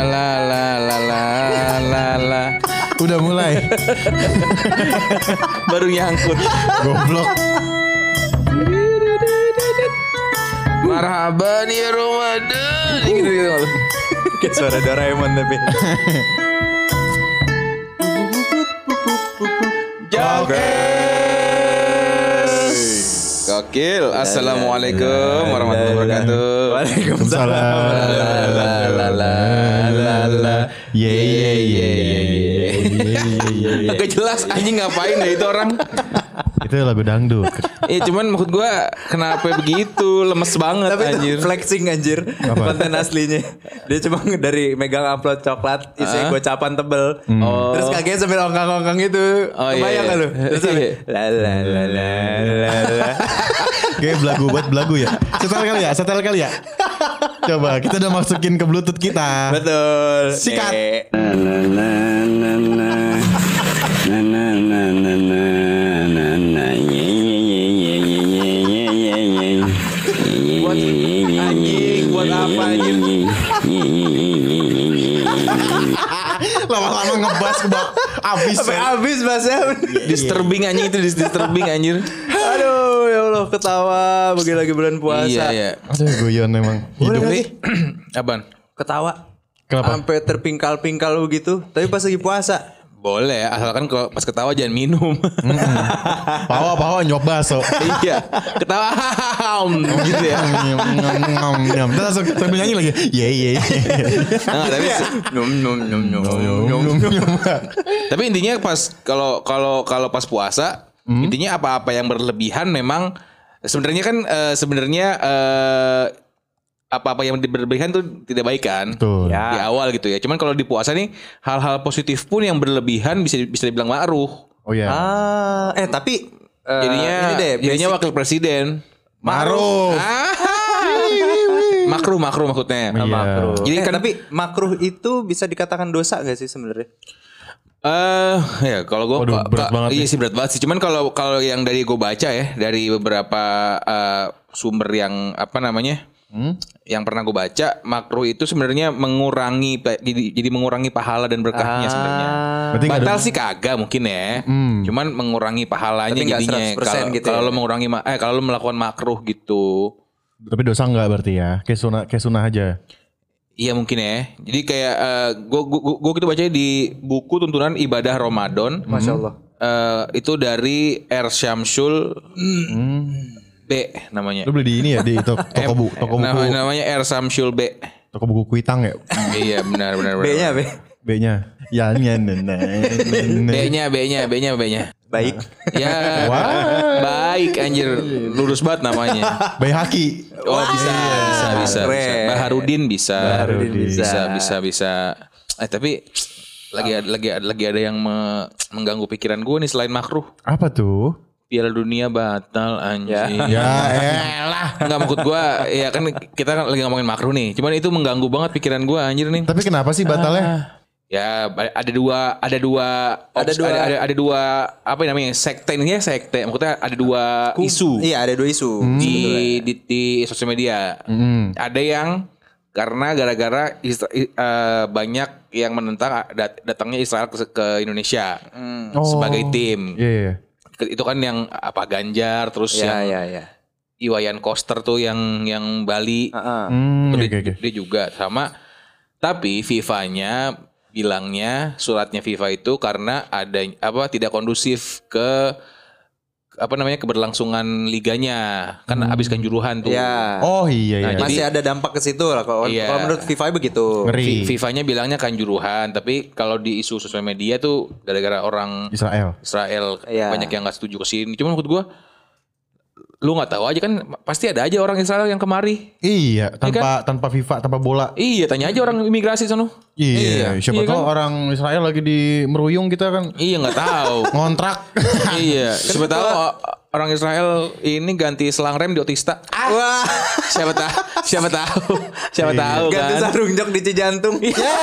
la la la la la la la. Udah mulai. Baru nyangkut. Goblok. Marhaban ya Ramadan. Gitu gitu. Kayak suara Doraemon tapi. Gokil. Assalamualaikum warahmatullahi wabarakatuh. Waalaikumsalam. La la la la la la. Ye ye ye ye ye. Agak jelas anjing ngapain deh itu orang. Itu lagu dangdut. Eh cuman maksud gua kenapa begitu lemes banget Tapi anjir. itu flexing anjir Konten aslinya Dia cuma dari megang amplop coklat Isinya gocapan tebel Terus kakinya sambil ongkang-ongkang itu Oh, iya, Kebayang iya. gak lu? Terus sambil La la la la la la Kayak belagu buat belagu ya. Setel kali ya, setel kali ya. Coba kita udah masukin ke bluetooth kita. Betul Sikat. Eh, Buat anjing, buat apa anjing? Lama-lama ngebas ke. Abis. Sampai ya. habis bahasnya Disturbing anjing itu dis- disturbing anjir. Aduh ya Allah ketawa Bagi lagi bulan puasa Iya iya. Aduh guyon emang. Hidup. Tapi Apaan? Ketawa Kenapa? Sampai terpingkal-pingkal begitu Tapi pas lagi puasa Boleh asalkan kalau pas ketawa jangan minum. Pawa pawa nyok baso. iya. Ketawa gitu ya. Kita langsung sambil nyanyi lagi. Ye ye. Nah, tapi Nyum nyum nyum nyum nyum tapi intinya pas kalau kalau kalau pas puasa intinya apa-apa yang berlebihan memang sebenarnya kan eh, sebenarnya eh, apa-apa yang berlebihan tuh tidak baik kan Betul. Ya. di awal gitu ya cuman kalau di puasa nih hal-hal positif pun yang berlebihan bisa bisa dibilang ma'ruh Oh ya. Ah, eh tapi eh, jadinya ini deh, jadinya basic- wakil presiden Maruf. Ah, makruh makruh maksudnya Iya. makruh. Jadi Eh, kan- tapi makruh itu bisa dikatakan dosa gak sih sebenarnya? Eh ya kalau gue Waduh, berat banget iya sih berat banget sih. Cuman kalau kalau yang dari gue baca ya dari beberapa eh, sumber yang apa namanya Hmm? yang pernah gue baca makruh itu sebenarnya mengurangi jadi jadi mengurangi pahala dan berkahnya sebenarnya. Berarti nggak Batal ada- sih kagak mungkin ya. Hmm. Cuman mengurangi pahalanya Tapi jadinya 100% kalau gitu kalau ya. lo mengurangi eh kalau lo melakukan makruh gitu. Tapi dosa enggak berarti ya? Kayak sunah, kayak sunah aja. Iya mungkin ya. Jadi kayak gue gue gue gitu bacanya di buku tuntunan ibadah Ramadan. Masya Allah. Eh, itu dari R Syamsul B namanya. Lu beli di ini ya di to- toko bu, toko buku, Nama- namanya R Syamsul B. toko buku kuitang ya. iya benar benar benar. B-nya B. B-nya. Ya nya nene. B-nya B-nya B-nya B-nya. Baik. Ya. Baik anjir lurus banget namanya. Bayi haki. Oh bisa bisa bisa. bisa. Keren. Baharudin bisa. Baharudin bisa. bisa bisa bisa. Eh tapi lagi ada lagi ada lagi ada yang me- mengganggu pikiran gue nih selain makruh. Apa tuh? Piala dunia batal anjing. Ya elah. Enggak maksud gua ya kan kita kan lagi ngomongin makruh nih. Cuman itu mengganggu banget pikiran gua anjir nih. Tapi kenapa sih batalnya? Ya ada dua ada dua Ada ops- dua- ada, ada, ada dua apa namanya sekte ini ya sekte maksudnya ada dua isu Iya ada dua isu. di, di di sosial media. Hmm. Ada yang karena gara-gara eh, banyak yang menentang dat- datangnya Israel ke, ke Indonesia Oh. sebagai tim. Iya iya. Itu kan yang apa Ganjar terus Iya yang iya iya. Iwayan Koster tuh yang yang Bali Heeh. Hmm, Itu oke dia, oke. dia juga sama tapi FIFA-nya bilangnya suratnya FIFA itu karena ada apa tidak kondusif ke apa namanya keberlangsungan liganya kan habis kanjuruhan tuh. Iya. Oh iya iya. Nah, Masih ada dampak ke situ lah kalau Iya. kalau menurut FIFA begitu. Ngeri. Fi- FIFA-nya bilangnya kanjuruhan tapi kalau di isu sosial media tuh gara-gara orang Israel. Israel Iya. banyak yang nggak setuju ke sini. Cuma menurut gua lu nggak tahu aja kan pasti ada aja orang Israel yang kemari. Iya, tanpa tanpa FIFA, tanpa bola. Iya, tanya aja orang imigrasi sono. Iya, siapa Iya tahu kan? orang Israel lagi di meruyung kita kan Iya nggak tahu. ngontrak. iya, siapa tahu orang Israel ini ganti selang rem di Otista. Ah, Wah, siapa tahu, siapa tahu, siapa tahu ganti kan. sarung jok di Cijantung. Ya,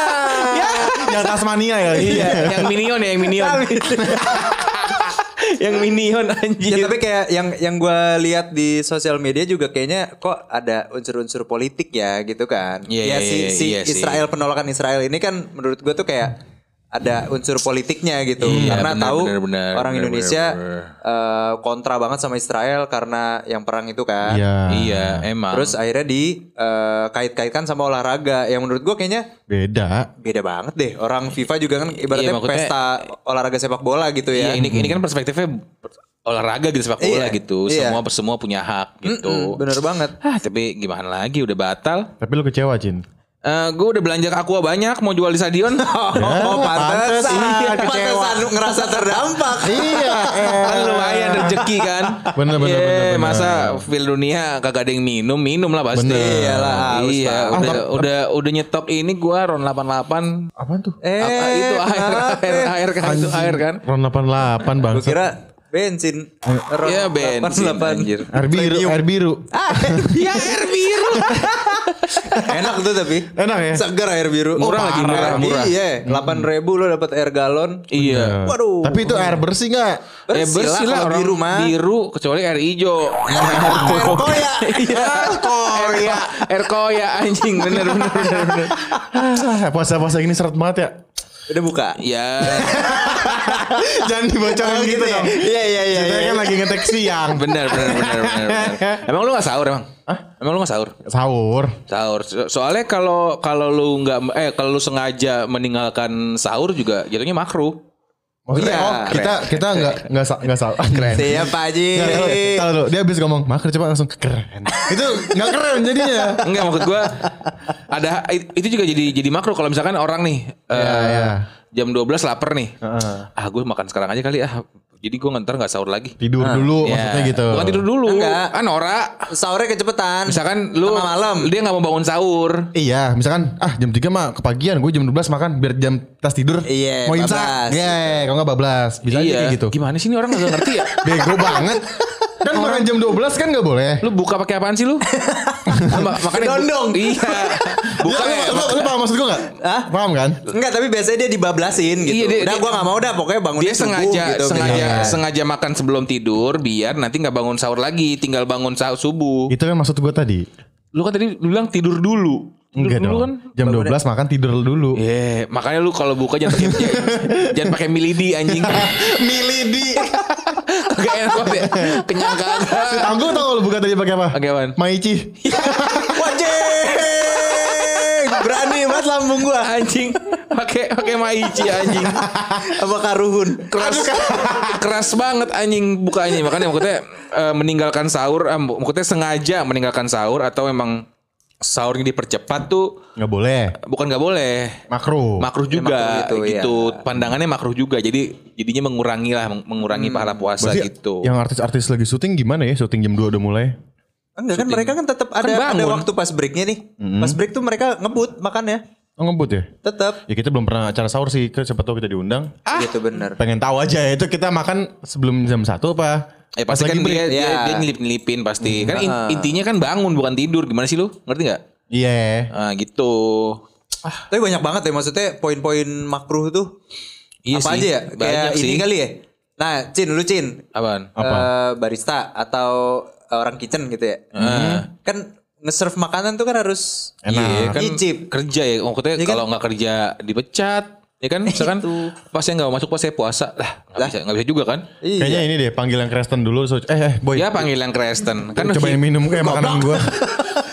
Yang Tasmania ya. iya, yang minion ya, yang minion. Yang minion anjir. Ya tapi kayak yang yang gue lihat di sosial media juga kayaknya kok ada unsur-unsur politik ya gitu kan. Iya, ya iya, si, iya, si sih. Israel penolakan Israel ini kan menurut gue tuh kayak ada unsur politiknya gitu Iya, karena benar, tahu benar, benar, orang benar, Indonesia benar, eh, kontra banget sama Israel karena yang perang itu kan. Iya. Iya, emang. Terus akhirnya di eh, kait-kaitkan sama olahraga yang menurut gue kayaknya Beda. beda banget deh. Orang FIFA juga kan ibaratnya Iya, pesta olahraga sepak bola gitu ya. Iya, ini ini kan perspektifnya olahraga gitu sepak bola Iya, gitu. iya. Semua semua punya hak gitu. Mm, bener banget. Ah, tapi gimana lagi udah batal. Tapi lu kecewa, Cin. Eh, gue udah belanja ke Aqua banyak mau jual di stadion. Oh, pantesan. pantesan, Iya, kecewa. pantesan ngerasa terdampak. iya. kan lumayan rezeki kan. Bener, bener, Iya, bener, bener. Masa fil dunia kagak ada yang minum, minum lah pasti. Bener. Iyalah, Iya, Pak. udah udah udah nyetok ini gua ron 88. Apaan tuh? Eh, Apa itu air kenapa? air air kan itu air kan. Ron 88 bang. Gue kira bensin. Iya bensin 88. anjir. Air biru, air biru. Ah, Ya air biru. enak tuh tapi. Enak ya? Seger air biru. Murah lagi, murah, murah. Iya, 8 ribu lo dapat air galon. Iya. Waduh. Tapi itu air bersih nggak? Eh bersih lah orang biru mah. biru kecuali air hijau. Air koya. Iya. Koya. Air koya anjing bener bener bener. bener. Puasa-puasa gini seret banget ya. Udah buka. Ya Jangan dibocorin gitu ya? dong. Iya iya iya. Kita iya. kan lagi ngetek siang. bener bener bener bener. bener. Emang lu gak sahur emang? Emang lu gak sahur? Sahur. Sahur. So- Soalnya kalau kalau lu nggak eh kalau lu sengaja meninggalkan sahur juga jatuhnya makruh. Maksudnya Iya. oh, kita kita nggak nggak sa- nggak salah. Keren. Siap Pak Haji. Tahu lu, dia habis ngomong makro coba langsung keren. itu nggak keren jadinya. Enggak maksud gua ada itu juga jadi jadi makruh kalau misalkan orang nih eh, iya. jam 12 lapar nih. Ah gue makan sekarang aja kali ah. Jadi gue ntar nggak sahur lagi. Tidur dulu Ya, maksudnya gitu. Bukan tidur dulu. Enggak. Ah Nora. Sahurnya kecepetan. Misalkan lu Tengah malam. dia nggak mau bangun sahur. Iya, misalkan ah jam 3 mah kepagian, gue jam 12 makan biar jam tas tidur. Iya, Mau imsak. bablas. Iya, kalau nggak bablas. Bisa aja iya. kayak gitu. Gimana sih ini orang nggak ngerti ya? Bego banget. Kan makan jam 12 kan nggak boleh. Lu buka pakai apaan sih lu? Lu ma- Makanya Dondong. Iya. Buka ya, lu, lu, lu paham maksud gue gak? Hah? Paham kan? Enggak, tapi biasanya dia dibablasin gitu. Iya, dia- udah dia- gua gak mau dah pokoknya bangun Dia sengaja gitu, sengaja misalnya. sengaja makan sebelum tidur biar nanti nggak bangun sahur lagi, tinggal bangun sahur subuh. Itu kan maksud gue tadi. Lu kan tadi lu bilang tidur dulu. Tidur Enggak dulu dong. kan. Jam 12 makan tidur dulu. Iya, makanya lu kalau buka jangan pakai jangan pakai milidi anjing. Milidi. Gak enak banget ya. Kenyang kagak. Anggo tau lu buka tadi pakai apa? Pakai apaan? Maici. Wajeng! Berani banget lambung gua. Anjing pakai pakai maici anjing. Apa karuhun? Keras keras banget anjing bukanya. Makanya maksudnya eh, meninggalkan sahur, eh, maksudnya sengaja meninggalkan sahur atau memang sahurnya dipercepat tuh Nggak boleh. bukan nggak boleh. Makro. Makruh juga makruh gitu, gitu. iya. Pandangannya makruh juga. Jadi jadinya mengurangi lah, meng- mengurangi pahala puasa Berarti gitu. Yang artis-artis lagi syuting gimana ya? Syuting jam 2 udah mulai. Enggak kan mereka kan tetap ada ada bangun. waktu pas breaknya nih. Pas break tuh mereka ngebut makannya. Oh ngebut ya? Tetap. Ya kita belum pernah acara sahur sih. Ke- Siapa tahu kita diundang. Gitu bener. Pengen tahu aja itu kita makan sebelum jam 1 apa? Eh pasti Pas kan lagi break. dia, dia, Iya. dia nyelip-nyelipin pasti. Kan in- intinya kan bangun bukan tidur. Gimana sih lu? Ngerti nggak? Iya. Ah gitu. Tapi banyak banget ya maksudnya poin-poin makruh tuh. Iya apa sih, aja ya? Kayak banyak ini sih. kali ya. Nah, Cin, lu Cin. Apaan? Eh, barista atau orang kitchen gitu ya. Kan nge-serve makanan tuh kan harus Iya kan Icip. kerja ya. Maksudnya Iya kan? kalau nggak kerja dipecat. Ya kan misalkan pas yang nggak masuk pas saya puasa lah nggak bisa nggak bisa juga kan? Iya. Kayaknya ini deh panggilan Kristen dulu. So, eh, eh boy. Ya panggil yang Kristen kan cobain minum kayak makanan gua.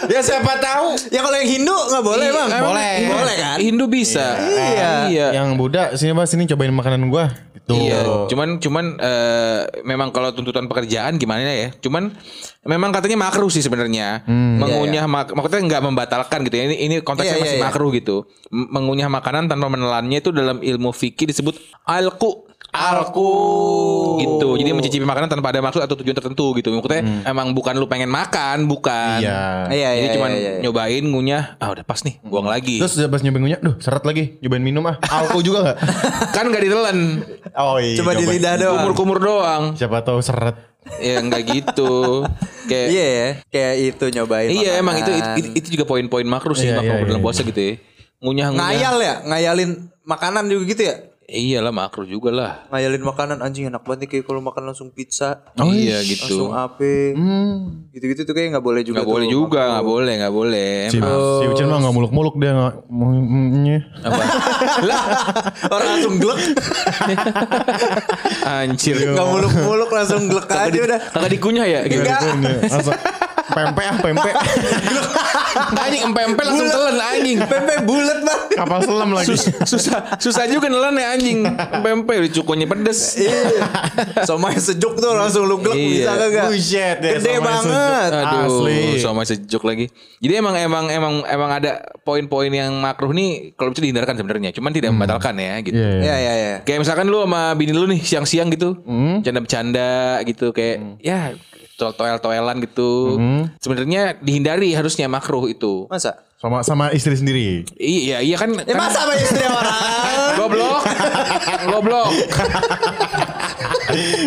Ya siapa tahu. Ya kalau yang Hindu nggak boleh bang. Emang Boleh. iya. Boleh kan? Hindu bisa. Iya. Iya. Yang Buddha sini mas sini cobain makanan gua. Gitu. Iya, cuman cuman eh, memang kalau tuntutan pekerjaan gimana ya? Cuman memang katanya makruh sih sebenarnya. Mengunyah mak maksudnya nggak membatalkan gitu ya. Ini ini konteksnya Iya, masih iya, iya. makruh gitu. M- mengunyah makanan tanpa menelannya itu dalam ilmu fikih disebut alku. Alku gitu. Jadi mencicipi makanan tanpa ada maksud atau tujuan tertentu gitu. Maksudnya emang bukan lu pengen makan, bukan. Iya. Iya, Jadi iya, cuman iya, iya. nyobain ngunyah, ah udah pas nih, buang lagi. Terus pas nyobain ngunyah, duh seret lagi. Nyobain minum ah. Alko juga gak? kan nggak ditelan, Oh iya. Coba di cobain. lidah doang. kumur-kumur doang. Siapa tahu seret. ya nggak gitu. Kayak Iya ya. Kayak itu nyobain. Iya emang itu, makanan. itu itu juga poin-poin makruh sih Iya, makruh iya, dalam iya, puasa gitu ya. Ngunyah ngunyah. ngayal ya, ngayalin makanan juga gitu ya. Iyalah makruh juga lah. Ngayalin makanan anjing enak banget nih kayak kalau makan langsung pizza. iya Langsung gitu. ape. Gitu-gitu tuh kayak nggak boleh juga Gak tuh. boleh juga, gak boleh, gak boleh. Si, si Ucin mah gak muluk-muluk dia gak mau Apa? lah, Orang langsung glek. anjir. Gak muluk-muluk langsung glek aja udah. Kagak dikunyah ya? Gitu. Langsung pempek ah pempek Anjing empe-empe langsung telan anjing. Pempek bulat banget. kapal selam lagi Sus- susah susah juga nelan ya anjing. Udah cukunya pedes. Iya. Somai sejuk tuh langsung lu glek Iya. bisa kagak? Buset deh, Gede somai banget. Aduh, Asli. sama sejuk lagi. Jadi emang emang emang emang ada poin-poin yang makruh nih kalau bisa dihindarkan sebenarnya. Cuman tidak membatalkan ya gitu. Iya, iya. Iya iya iya. Kayak misalkan lu sama bini lu nih siang-siang gitu, bercanda-bercanda gitu kayak ya toel-toelan gitu. Sebenarnya dihindari harusnya makruh itu. Masa? sama sama istri sendiri Iya, iya kan. Ya kan- masa sama istri orang? Goblok. Goblok.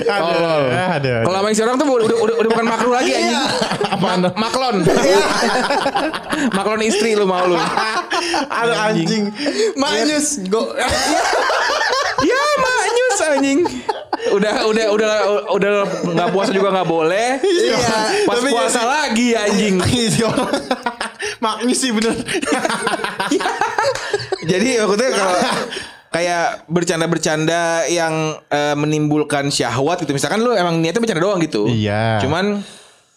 Tolol. ada ada Kalau sama istri orang tuh udah, udah, udah bukan makruh lagi anjing. Ma- maklon. maklon istri lu mau lu. ada anjing Manyus. Go. ya maknyus anjing. Udah udah udah udah nggak puasa juga nggak boleh. Iya. Pas Tapi puasa lagi anjing. orang maknya sih bener Jadi maksudnya kalau kayak bercanda-bercanda yang eh, menimbulkan syahwat gitu. Misalkan lu emang niatnya bercanda doang gitu. Iya. Cuman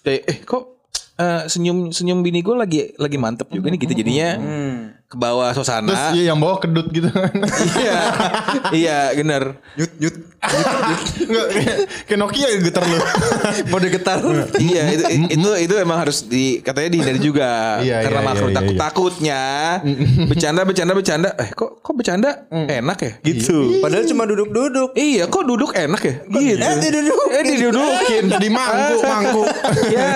kayak eh kok eh, senyum senyum bini gue lagi lagi mantep juga nih gitu jadinya ke bawah terus suasana. iya yang bawa kedut gitu kan iya. iya, bener. Nyut nyut. Nggak, kayak- kayak Nokia getar lu Mode getar. iya, itu itu itu emang harus di katanya dihindari juga Iya, karena iya, iya, takut iya. takutnya bercanda bercanda bercanda eh kok kok bercanda enak ya gitu. Padahal cuma duduk-duduk. Iya, kok duduk enak ya? Gitu. Eh, didudukin. Eh, didudukin. Jadi mangku, mangku. ya.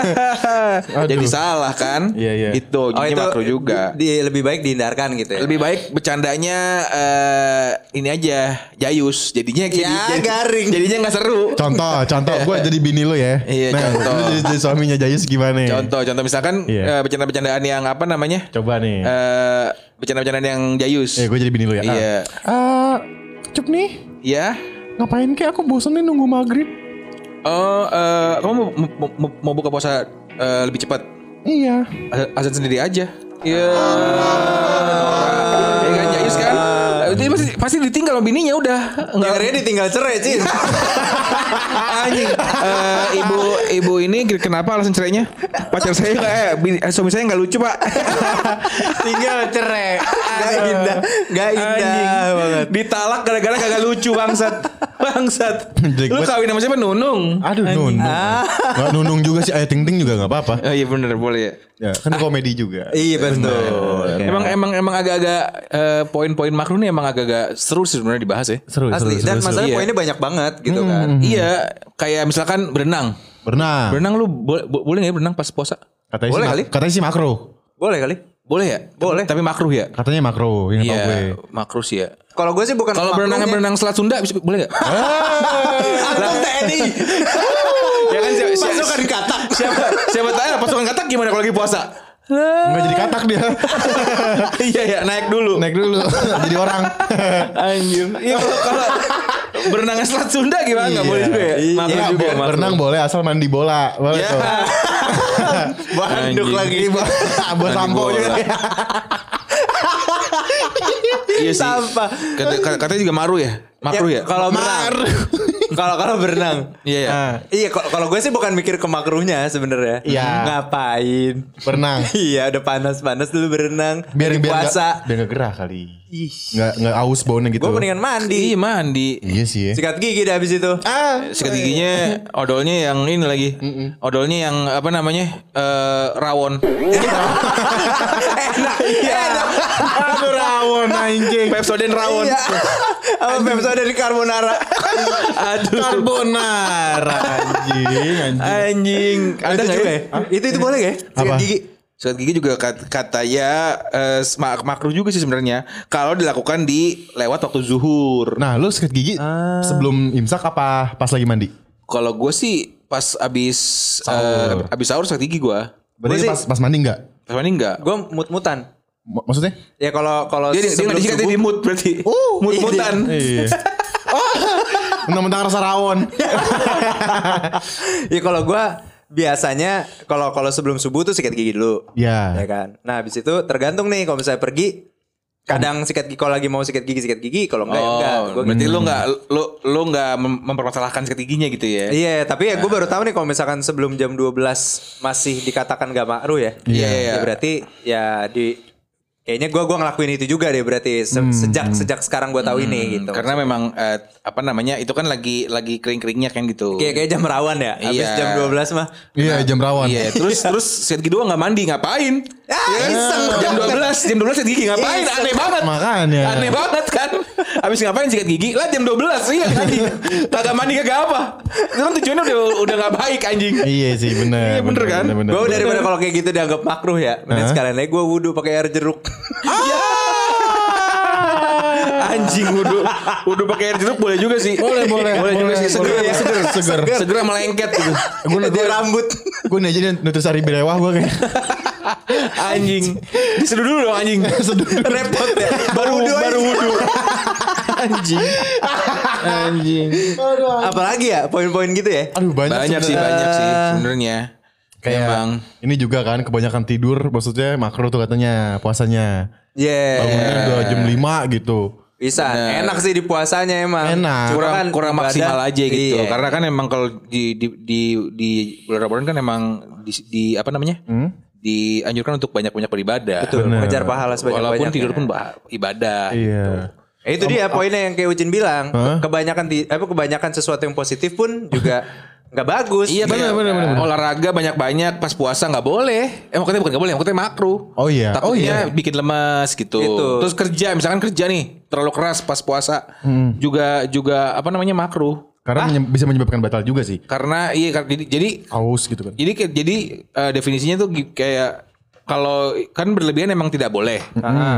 Aduh. Jadi salah kan? Iya, iya. Gitu. Jadi makruh juga. Di, lebih baik dihindarkan gitu ya. Lebih baik bercandanya eh ini aja, jayus. Jadinya jadi, Ya, jadi- garing. Jadinya nggak seru. contoh contoh gue jadi bini lu ya Iya, contoh. lu jadi, jadi suaminya Jayus gimana ya Contoh, contoh misalkan Iya. eh, bercanda-bercandaan yang apa namanya? coba nih Eh bercanda-bercandaan yang jayus. eh gue jadi bini lu ya Iya. Ah, cup nih Iya. ngapain kayak aku bosen nih nunggu maghrib Oh, eh, kamu mau, mau, mau, buka puasa eh, lebih cepat? iya Az- azan sendiri aja. Iya. Ya kan Jayus kan? Dia pasti, pasti ditinggal sama bininya udah. Enggak Akhirnya ditinggal cerai sih. anjing. Eh, ibu ibu ini kenapa alasan cerainya? Pacar saya enggak eh, bini- eh, suami saya enggak lucu, Pak. Tinggal cerai. Gak indah. Gak indah banget. Ditalak gara-gara kagak lucu bangsat. Bangsat. Lu kawin sama siapa? Nunung. aduh nunung nggak nunung juga sih ayah ting ting juga nggak apa-apa Oh iya bener boleh ya. ya kan komedi juga Iya betul. Emang emang emang agak-agak eh, poin-poin makruh nih emang agak-agak seru sih sebenarnya dibahas ya. seru Asli. seru, Dan seru, seru. masalahnya Iya. poinnya banyak banget gitu kan. Iya, kayak misalkan berenang. berenang Berenang lu boleh boleh nggak ya berenang pas puasa? katanya Boleh sih, kali. katanya sih makro Boleh kali. Boleh ya? Boleh. Tapi makruh ya? katanya makro yang tau gue Iya, makruh sih ya. Kalau gue sih bukan Kalau berenang berenang Selat Sunda bisa boleh nggak? Antum TNI. ya kan siapa, siapa, Pasukan katak. siapa, siapa tahu pasukan katak gimana kalau lagi puasa? Nggak jadi katak dia iya ya naik dulu. naik dulu jadi orang Anjir. Iya kalau- kalau berenang Selat Sunda gimana? Nggak boleh juga ya? Makruh Ya, juga. bo- makruh. berenang boleh asal mandi bola boleh Ya. tuh Banduk lagi. buat Mandi sampo juga Iya sih. Sampah. Kata, kata- katanya juga maru ya? Makruh ya? Kalau berenang. Kalau kalau berenang. Iya ya. Ah, Iya, kalau gue sih bukan mikir ke makruhnya sebenarnya. Iya. Ngapain? berenang iya, udah panas-panas dulu berenang. biar biar puasa. biar nggak gerah kali Ih. nggak nggak aus baunya gitu Gue mendingan mandi. Iya mandi. iya sih ya Sikat gigi dah abis itu. ah Sikat giginya odolnya yang ini lagi. Odolnya yang apa namanya? Eh rawon. enak, iya. enak. aduh rawon anjing Pepsodent rawon. Iya. Apa Pepsi dari carbonara. Aduh. carbonara anjing anjing Anjing. Ada juga ya? ya? Itu itu boleh gak ya? Sikat Apa? gigi. Sikat gigi juga kat- katanya eh, mak- makruh juga sih sebenarnya kalau dilakukan di lewat waktu zuhur. nah lu sikat gigi sebelum imsak apa pas lagi mandi Kalau gue sih pas abis eh, abis sahur sikat gigi gue. berarti Gua sih- pas pas mandi nggak Pas mandi enggak? Gue mut-mutan. M- Maksudnya? Ya kalau kalau Dia dia nggak sebelum disikat di mood berarti. Mut-mutan. Iya. Mentang-mentang rasa rawon. Ya kalau gua biasanya kalau kalau sebelum subuh tuh sikat gigi dulu. Ya. Ya kan. Nah, habis itu tergantung nih kalau misalnya pergi kadang sikat gigi kalau lagi mau sikat gigi sikat gigi kalau enggak ya enggak. Oh, Gua berarti gitu. lu nggak lu lu nggak mem- mempermasalahkan sikat giginya gitu ya? Iya, tapi ya gue baru tahu nih kalau misalkan sebelum jam 12 masih dikatakan gak makruh ya. Iya, iya. Ya berarti ya di kayaknya gua gua ngelakuin itu juga deh berarti Se- sejak sejak sekarang gua tahu ini gitu. Karena memang eh, apa namanya itu kan lagi lagi kering-keringnya kan gitu. kayak kayak jam rawan ya. Habis Iya. jam 12 mah. Iya jam rawan. Iya, terus terus gigi doang nggak mandi ngapain? Ah, iseng Jam 12, jam 12 sikat gigi ngapain? Iseng. Aneh banget. Makanya. Aneh banget kan. Habis ngapain sikat gigi? Lah jam 12 iya anjing. Kagak mandi kagak apa. Itu kan tujuannya udah udah nggak baik anjing. Iya sih bener. Iya, bener kan? Gue daripada kalau kayak gitu dianggap makruh ya. Mending sekalian aja gue wudhu pakai air jeruk. Anjing wudhu wudhu pakai air jeruk boleh juga sih. Boleh, boleh, Boleh juga boleh, sih seger boleh. ya, seger, seger. Segera melengket gitu. Gue rambut. gue nih aja nih nutrisari bilewah gue kayak. Anjing. Diseduh dulu dong anjing. Repot ya. baru baru wudhu. anjing. Anjing. Apalagi ya poin-poin gitu ya. Aduh banyak, Banyak sih, sebenarnya. banyak sih sebenarnya. Kayak Emang. ini juga kan kebanyakan tidur maksudnya makro tuh katanya puasanya. Iya. Bangunnya udah jam 5 gitu. Bisa. Enak sih di puasanya emang. Enak. Kurang kan kurang maksimal aja gitu. Iya. Karena kan emang kalau di di di, di bulan Ramadan kan emang di, di apa namanya? Dianjurkan untuk banyak-banyak beribadah. Betul. Mengejar pahala Walaupun sebanyak-banyaknya. tidur pun ibadah. Iya. Ya, itu dia poinnya yang kayak Ucin bilang. Kebanyakan di, apa kebanyakan sesuatu yang positif pun juga nggak bagus. Iya Iya. benar benar Olahraga banyak-banyak pas puasa nggak boleh. Eh maksudnya bukan nggak boleh, maksudnya makruh. Oh iya. Oh Takutnya iya. bikin lemas gitu. Gitu. Terus kerja misalkan kerja nih terlalu keras pas puasa juga juga apa namanya makruh. Karena menye- bisa menyebabkan batal juga sih. Karena iya kar- jadi jadi Aus gitu kan. jadi kayak- jadi eh, definisinya tuh kayak kalau kan berlebihan emang tidak boleh.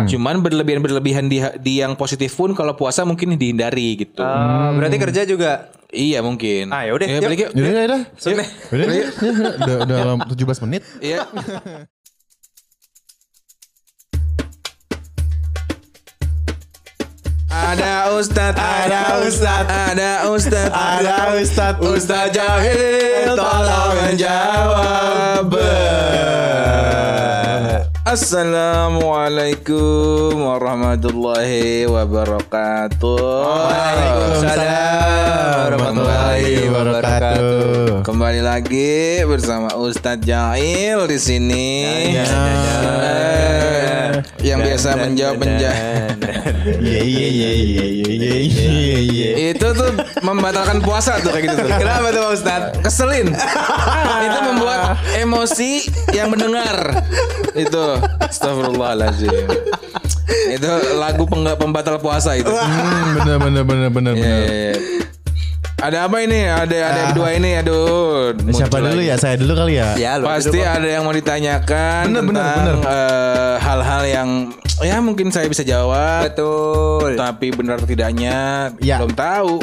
Cuman berlebihan-berlebihan di di yang positif pun kalau puasa mungkin dihindari gitu. Ah, berarti kerja juga. Iya mungkin. Ah, yaudah, Ya, yuk. balik yuk. Udah udah udah. Udah, udah, udah, udah, udah dalam 17 menit. Iya. Ada Ustad, ada Ustad, ada Ustad, Ada Ustad, Ustad Jahil tolong menjawab. Assalamualaikum warahmatullahi wabarakatuh. Waalaikumsalam warahmatullahi wabarakatuh. Kembali lagi bersama Ustadz Jail di sini. Ya, ya, ya, ya. Eh, yang biasa menjawab menjawab. Iya iya iya iya iya iya iya iya. Itu tuh membatalkan puasa tuh kayak gitu tuh. Kenapa tuh Pak Ustad? Keselin. itu membuat emosi yang mendengar. Itu Astagfirullahaladzim. itu lagu pembatal puasa itu. Hmm, bener bener bener bener Iya, bener. iya, iya. Ada apa ini? Ada ada berdua ini. Aduh. Siapa dulu lagi. ya? Saya dulu kali ya. Ya, lu Pasti ada yang mau ditanyakan Bener, bener, tentang eh, hal-hal yang ya mungkin saya bisa jawab. Betul. Tapi benar atau tidaknya Ya. belum tahu.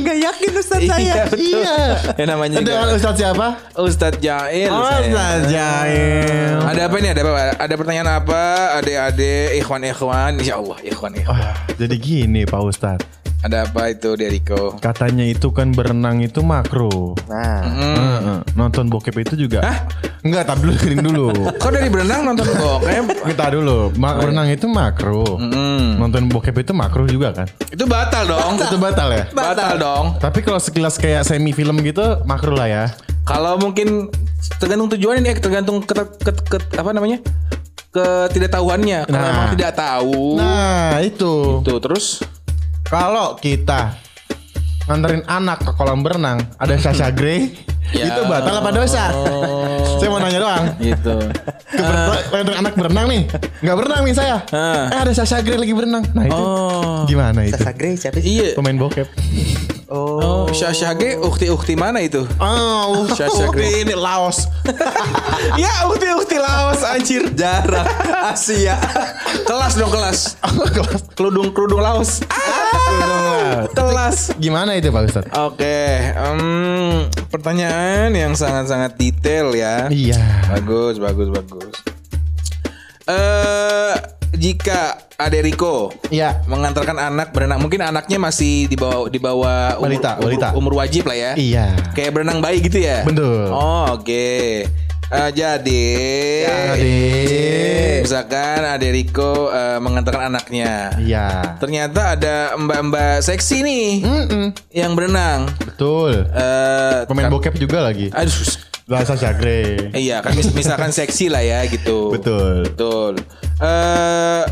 Gak yakin Ustad Iya, saya. betul. Iya. Ya namanya Dengan juga Ustadz siapa? Ustadz Jail. Oh, saya. Ustadz Jail. Ada apa nih? Ada apa? Ada pertanyaan apa? Adik-adik, ikhwan-ikhwan. Insya Allah, ikhwan-ikhwan. Wah, jadi gini Pak Ustadz. Ada apa itu, Deriko? Katanya itu kan berenang itu makro. Nah. Heeh. Nonton bokep itu juga. Enggak, tapi dulu kering dulu. Kok dari berenang nonton bokep? Kita dulu, Ma- berenang itu makro. Hmm. Nonton bokep itu makro juga kan? Itu batal dong. Itu batal ya? Batal dong. Tapi kalau sekilas kayak semi film gitu makro lah ya. Kalau mungkin tergantung tujuan ini, tergantung ke, ke, ke- apa namanya? Ketidaktahuannya. Kalau Nah. emang tidak tahu, Nah, itu. tuh terus Kalau kita nganterin anak ke kolam berenang, ada Sasha Grey, Ya. itu batal apa dosa? saya mau nanya doang. gitu. Ke ber- nganterin anak berenang nih, nggak berenang nih saya. Ah. Eh ada Sasha Grey lagi berenang. Nah itu Oh. gimana itu? Sasa Grey siapa sih? Iya. Pemain bokep. Oh, Syashage ukti-ukti mana itu? Oh, Sasha Grey. ini Laos. ya, ukti-ukti Laos anjir. Jarak Asia. Kelas dong kelas. Kelas Kerudung kerudung Laos. berenang. Kelas. Gimana itu Pak Ustadz? Oke, em, pertanyaan yang sangat-sangat detail ya. Iya. Bagus, bagus, bagus. eh jika Ade Riko Iya. mengantarkan anak berenang, mungkin anaknya masih di bawah di bawah umur, Balita, umur, balita. umur wajib lah ya. Iya. Kayak berenang bayi gitu ya. Betul. Oh, oke. Eh, jadi Adik. misalkan Ade Riko eh, mengantarkan anaknya. Iya. Ternyata ada mbak-mbak seksi nih Mm-mm. yang berenang. Betul. Eh Pemain bokep juga lagi. aduh Bahasa Syagre. Iya kan mis- misalkan seksi lah ya gitu. Betul. Betul. Eh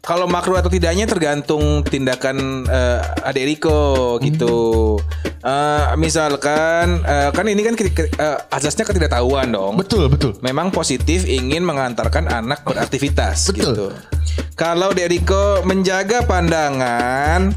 kalau makruh atau tidaknya tergantung tindakan eh, Ade Riko gitu. Eh misalkan eh, kan ini kan ke- eh, azasnya ketidaktahuan dong. Betul, betul. Memang positif ingin mengantarkan anak beraktivitas Betul. gitu. Kalau Deriko menjaga pandangan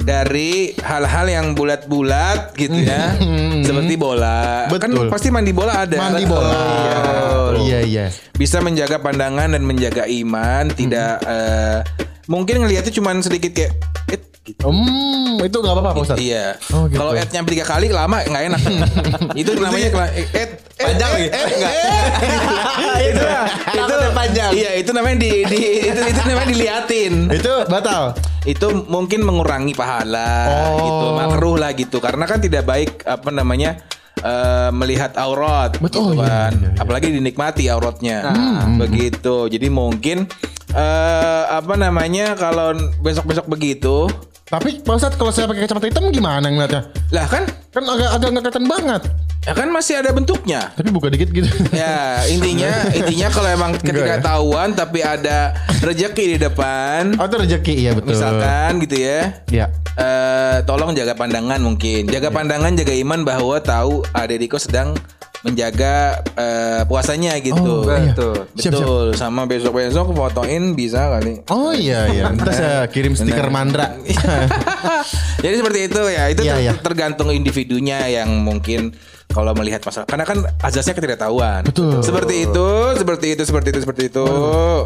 dari hal-hal yang bulat-bulat gitu ya, seperti bola. Kan Betul. pasti mandi bola ada. Mandi bola. Betul. Iya, iya. Bisa menjaga pandangan dan menjaga iman, tidak eh, mungkin ngelihatnya cuman sedikit kayak "Eh, gitu. Hmm, itu nggak apa-apa, Pak Ustadz. Iya. Oh, gitu. Kalau ad nyampe tiga kali lama nggak enak. itu namanya ad Panjang lagi. Enggak. itu itu panjang. Iya, itu namanya di, di itu itu namanya diliatin. Itu batal. Itu mungkin mengurangi pahala Oh. gitu, makruh lah gitu. Karena kan tidak baik apa namanya eh, melihat aurat Betul, gitu iya, kan. iya, iya. Apalagi dinikmati auratnya. Begitu. Jadi mungkin eh apa namanya kalau besok-besok begitu Tapi Pak Ustadz kalau saya pakai kacamata hitam gimana ngeliatnya? lah kan Kan agak agak nggak kelihatan banget. ya kan masih ada bentuknya. Tapi buka dikit gitu. Ya intinya intinya kalau emang ketika ya? tahuan tapi ada rezeki di depan, Oh itu rezeki iya betul. misalkan gitu ya. Iya. eh tolong jaga pandangan mungkin. Jaga pandangan, jaga iman bahwa tahu Ade Diko sedang menjaga eh, puasanya gitu. Oh, iya. Betul. Siap, Betul. Sama besok-besok fotoin bisa kali. Oh iya iya. Ntar saya kirim stiker mandra. Jadi seperti itu ya. Itu Iya, ter- iya. tergantung individunya yang mungkin kalau melihat masalah. Karena kan azasnya ketidaktahuan. Betul. Seperti itu, seperti itu, seperti itu, seperti itu.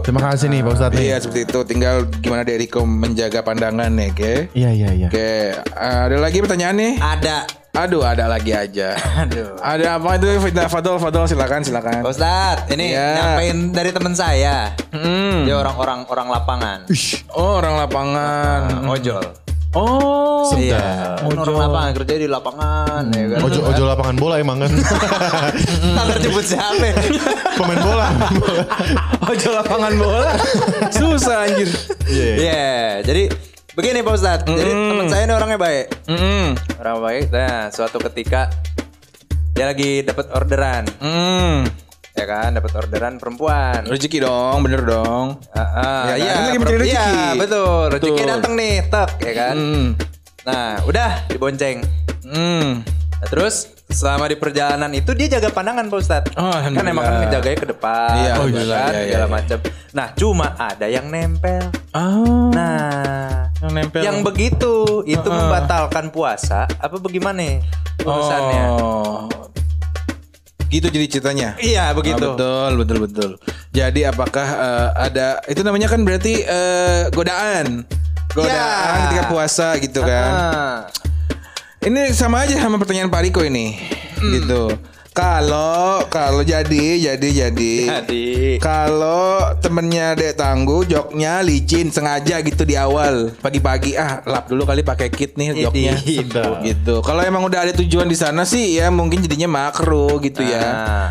Terima kasih nih Pak Ustadz nih. Iya seperti itu. Tinggal gimana Deriko menjaga pandangan ya, oke? Iya iya iya. Oke, ada lagi pertanyaan nih? Ada. Aduh, ada lagi aja. Aduh. Ada apa itu? Fitnah Fadol, Fadol silakan, silakan. Pak Ustadz, ini Iya. nyampein dari teman saya. Hmm. Dia orang-orang orang lapangan. Oh, orang lapangan. Nah, ojol. Oh. Iya. Kan Orang lapangan kerja di lapangan ya kan. Ojo ojo lapangan bola emang kan. Ntar jemput siapa? Pemain bola. Ojo lapangan bola. Susah anjir. Iya, jadi begini Pak Ustadz. Jadi teman saya ini orangnya baik. Hmm. Orang baik. Nah, suatu ketika dia lagi dapat orderan, Hmm. ya kan, dapat orderan perempuan. Rezeki dong, bener dong. Ah, ah, Ya kan? iya, Kan lagi per- mencari iya, rezeki. betul. Rezeki datang nih, tek, ya kan. Hmm. Nah, udah dibonceng. Hmm. Nah, terus selama di perjalanan itu dia jaga pandangan Pak Ustadz. Oh, kan emang kan ngejaganya ke depan, Iya, ya alhamdulillah, kan, iya, iya, segala iya. macam. Nah, cuma ada yang nempel. Oh. Nah, Yang nempel. yang begitu itu membatalkan puasa apa bagaimana urusannya? Oh. Gitu jadi ceritanya. Iya, begitu. Ah, betul, betul, betul. Jadi apakah eh, ada itu namanya kan berarti eh, godaan. Godaan Iya. ketika puasa gitu kan. Ah. Ini sama aja sama pertanyaan Pak Riko ini. Gitu. Kalau kalau jadi jadi jadi. Jadi Kalau temennya Dek Tangguh joknya licin sengaja gitu di awal pagi-pagi ah lap dulu kali pakai kit nih joknya Gitu. gitu. Kalau emang udah ada tujuan di sana sih ya mungkin jadinya makro gitu ya.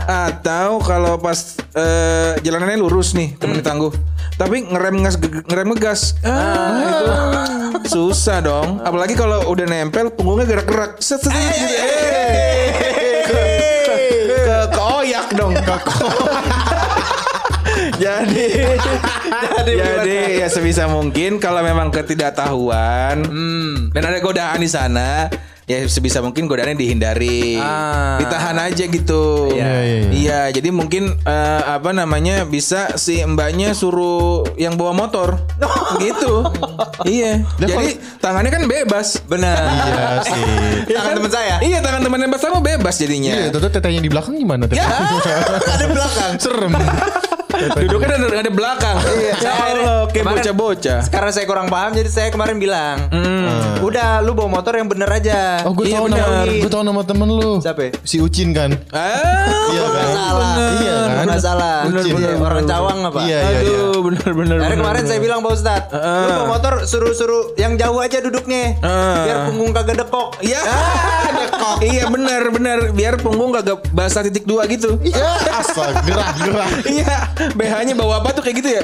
Ah. Atau kalau pas eh, jalanannya lurus nih temennya Tangguh. Tapi ngerem ngas ngerem ngegas. Ah, itu susah dong. Apalagi kalau udah nempel punggungnya gerak-gerak. Set set gitu. Ke, dong. Ke jadi jadi, ya sebisa mungkin kalau memang ketidaktahuan dan ada godaan di sana ya sebisa mungkin godaannya dihindari Ah. ditahan aja gitu Iya, iya, iya. Iya, jadi mungkin eh, apa namanya bisa si mbaknya suruh yang bawa motor gitu iya jadi tangannya kan bebas benar. Iya sih. Tangan teman saya. iya tangan temannya Mbak sama bebas jadinya Iya, tuh tetenya di belakang gimana tuh? Ada belakang. Serem. Duduknya ada, ada belakang. Iya, Ya Kemarin- bocah-bocah. Karena saya kurang paham jadi saya kemarin bilang, udah lu bawa motor yang bener aja. Oh gue Iya, tahu bener. nama gue tahu nama temen lu. Siapa? Si Ucin kan. Ah, Iya kan? salah. Iya kan? Nggak salah. Ucin. Iya, orang cawang apa? Iya iya iya. aduh, bener bener. Bener, kemarin bener. saya bilang Pak Ustadz, lu bawa motor suruh-suruh yang jauh aja duduknya, Ah. biar punggung kagak dekok. Iya, dekok. Iya bener bener. Biar punggung kagak basah titik dua gitu. Ya, asal gerah gerah. Iya, BH-nya bawa apa tuh kayak gitu ya?